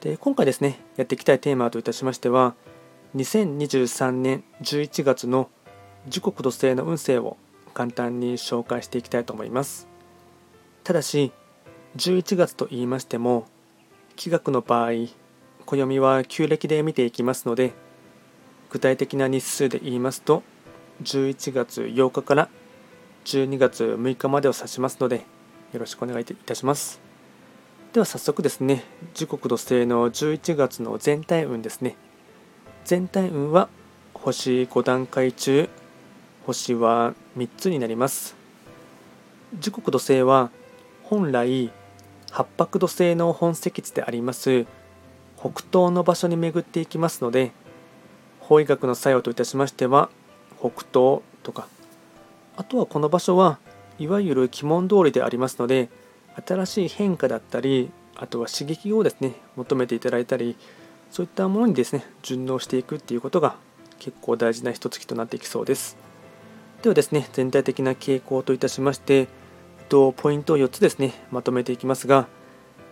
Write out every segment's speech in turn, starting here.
で今回ですねやっていきたいテーマといたしましては2023年11月の時刻土星の運勢を簡単に紹介していきたいと思います。ただし11月と言いましても気学の場合暦は旧暦で見ていきますので具体的な日数で言いますと11月8日から12月6日までを指しますのでよろしくお願いいたします。では早速ですね時刻土星の11月の全体運ですね。全体運は星5段階中星は3つになります。時刻土星は本来八白土星の本石地であります北東の場所に巡っていきますので法医学の作用といたしましては北東とか。あとはこの場所はいわゆる鬼門通りでありますので新しい変化だったりあとは刺激をですね求めていただいたりそういったものにですね順応していくっていうことが結構大事な一月となっていきそうです。ではですね全体的な傾向といたしましてとポイントを4つですねまとめていきますが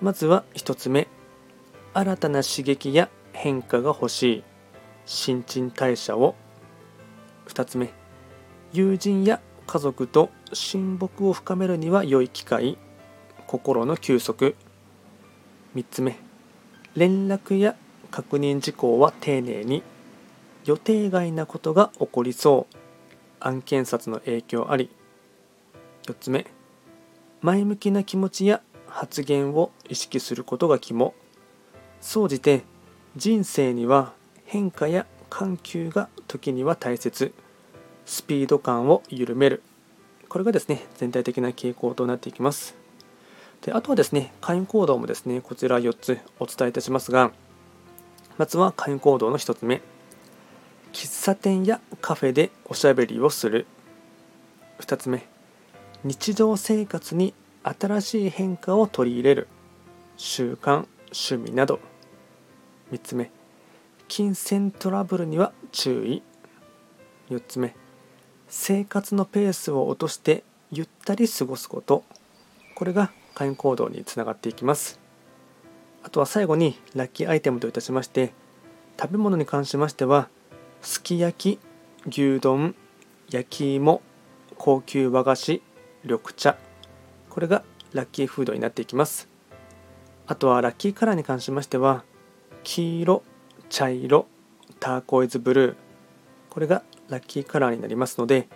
まずは1つ目新たな刺激や変化が欲しい新陳代謝を。2つ目友人や家族と親睦を深めるには良い機会。心の休息。3つ目。連絡や確認事項は丁寧に予定外なことが起こりそう。案件札の影響あり。4つ目。前向きな気持ちや発言を意識することが肝。総じて人生には変化や緩急が時には大切。スピード感を緩める。これがですね全体的な傾向となっていきます。であとはですね、会員行動もですね、こちら4つお伝えいたしますが、まずは会員行動の1つ目、喫茶店やカフェでおしゃべりをする。2つ目、日常生活に新しい変化を取り入れる。習慣、趣味など。3つ目、金銭トラブルには注意。4つ目、生活のペースを落としてゆったり過ごすこと。これが会員行動につながっていきます。あとは最後にラッキーアイテムといたしまして食べ物に関しましてはすき焼き牛丼焼き芋高級和菓子緑茶。これがラッキーフードになっていきます。あとはラッキーカラーに関しましては黄色茶色ターコイズブルー。これがラッキーカラーになりますので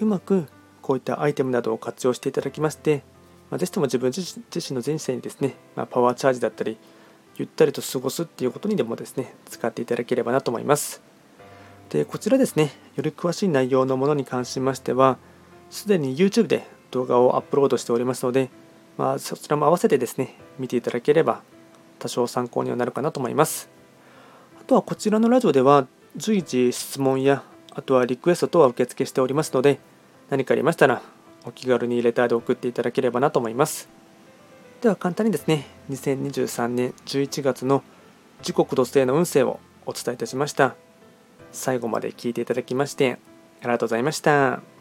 うまくこういったアイテムなどを活用していただきましてまあ、ぜひとも自分自身の人生にですね、まあ、パワーチャージだったり、ゆったりと過ごすっていうことにでもですね、使っていただければなと思います。で、こちらですね、より詳しい内容のものに関しましては、すでに YouTube で動画をアップロードしておりますので、まあ、そちらも合わせてですね、見ていただければ多少参考にはなるかなと思います。あとはこちらのラジオでは随時質問や、あとはリクエスト等は受付しておりますので、何かありましたらお気軽にレターで送っていただければなと思います。では簡単にですね、2023年11月の時刻土星の運勢をお伝えいたしました。最後まで聞いていただきましてありがとうございました。